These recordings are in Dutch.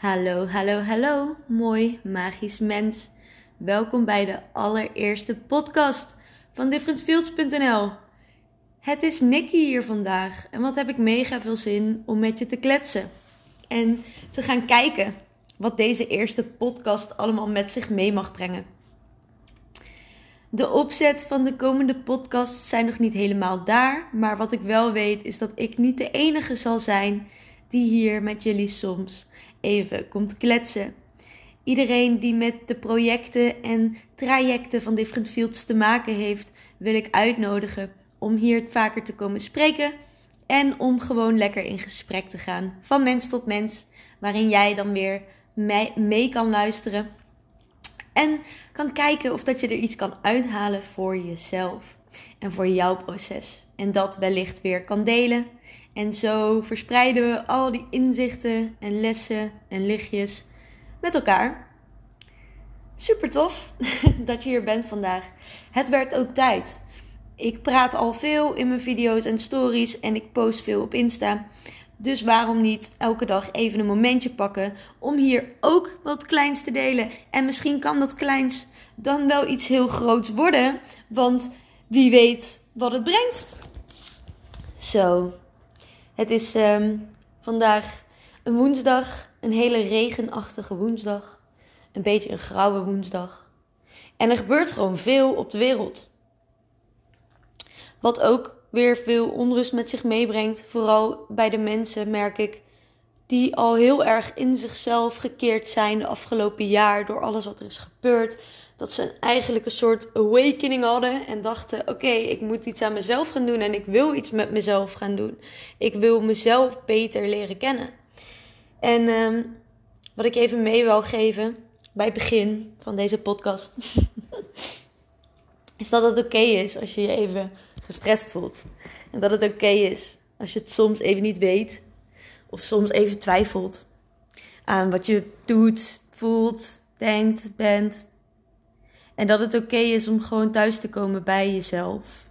Hallo, hallo, hallo, mooi magisch mens. Welkom bij de allereerste podcast van differentfields.nl. Het is Nicky hier vandaag en wat heb ik mega veel zin om met je te kletsen en te gaan kijken wat deze eerste podcast allemaal met zich mee mag brengen. De opzet van de komende podcasts zijn nog niet helemaal daar, maar wat ik wel weet is dat ik niet de enige zal zijn die hier met jullie soms even komt kletsen. Iedereen die met de projecten en trajecten van Different Fields te maken heeft, wil ik uitnodigen om hier vaker te komen spreken en om gewoon lekker in gesprek te gaan van mens tot mens, waarin jij dan weer mee, kan luisteren en kan kijken of dat je er iets kan uithalen voor jezelf en voor jouw proces. En dat wellicht weer kan delen en zo verspreiden we al die inzichten en lessen en lichtjes met elkaar. Super tof dat je hier bent vandaag. Het werd ook tijd. Ik praat al veel in mijn video's en stories en ik post veel op Insta. Dus waarom niet elke dag even een momentje pakken om hier ook wat kleins te delen? En misschien kan dat kleins dan wel iets heel groots worden, want wie weet wat het brengt. Zo, het is ehm, vandaag een woensdag, een hele regenachtige woensdag. Een beetje een grauwe woensdag. En er gebeurt gewoon veel op de wereld. Wat ook weer veel onrust met zich meebrengt. Vooral bij de mensen merk ik die al heel erg in zichzelf gekeerd zijn de afgelopen jaar door alles wat er is gebeurd dat ze eigenlijk een soort awakening hadden en dachten: oké, ik moet iets aan mezelf gaan doen en ik wil iets met mezelf gaan doen. Ik wil mezelf beter leren kennen. En um, wat ik even mee wil geven bij het begin van deze podcast, is dat het oké is als je je even gestrest voelt. En dat het oké is als je het soms even niet weet of soms even twijfelt aan wat je doet, voelt, denkt, bent, en dat het oké is om gewoon thuis te komen bij jezelf.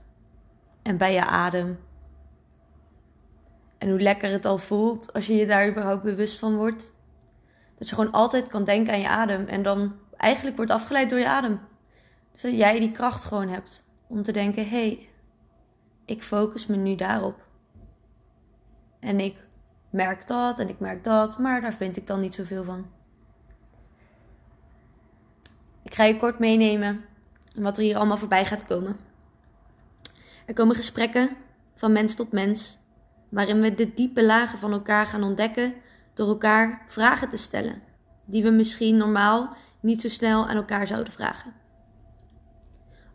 En bij je adem. En hoe lekker het al voelt als je je daar überhaupt bewust van wordt. Dat je gewoon altijd kan denken aan je adem. En dan eigenlijk wordt afgeleid door je adem. Dus dat jij die kracht gewoon hebt om te denken: hé, hey, ik focus me nu daarop. En ik merk dat en ik merk dat, maar daar vind ik dan niet zoveel van. Ik ga je kort meenemen wat er hier allemaal voorbij gaat komen. Er komen gesprekken van mens tot mens, waarin we de diepe lagen van elkaar gaan ontdekken door elkaar vragen te stellen, die we misschien normaal niet zo snel aan elkaar zouden vragen.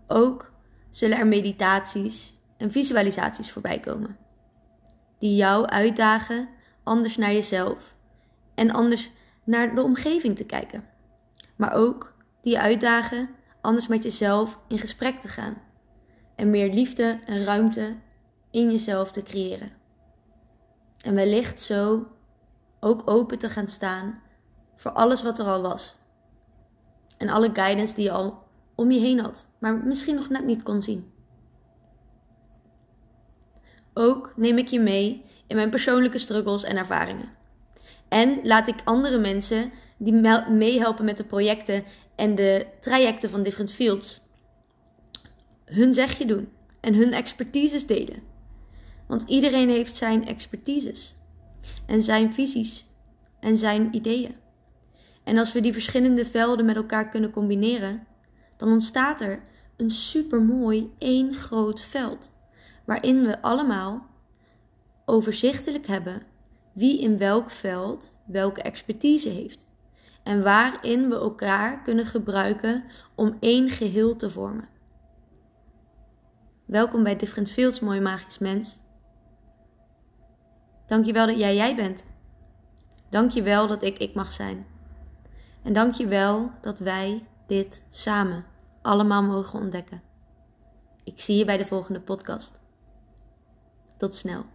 Ook zullen er meditaties en visualisaties voorbij komen, die jou uitdagen anders naar jezelf en anders naar de omgeving te kijken, maar ook die je uitdagen anders met jezelf in gesprek te gaan en meer liefde en ruimte in jezelf te creëren. En wellicht zo ook open te gaan staan voor alles wat er al was. En alle guidance die je al om je heen had, maar misschien nog net niet kon zien. Ook neem ik je mee in mijn persoonlijke struggles en ervaringen. En laat ik andere mensen die meehelpen met de projecten en de trajecten van Different Fields hun zegje doen en hun expertises delen. Want iedereen heeft zijn expertises en zijn visies en zijn ideeën. En als we die verschillende velden met elkaar kunnen combineren, dan ontstaat er een supermooi één groot veld waarin we allemaal overzichtelijk hebben wie in welk veld welke expertise heeft en waarin we elkaar kunnen gebruiken om één geheel te vormen. Welkom bij Different Fields, mooi magisch mens. Dankjewel dat jij jij bent. Dankjewel dat ik ik mag zijn. En dankjewel dat wij dit samen allemaal mogen ontdekken. Ik zie je bij de volgende podcast. Tot snel.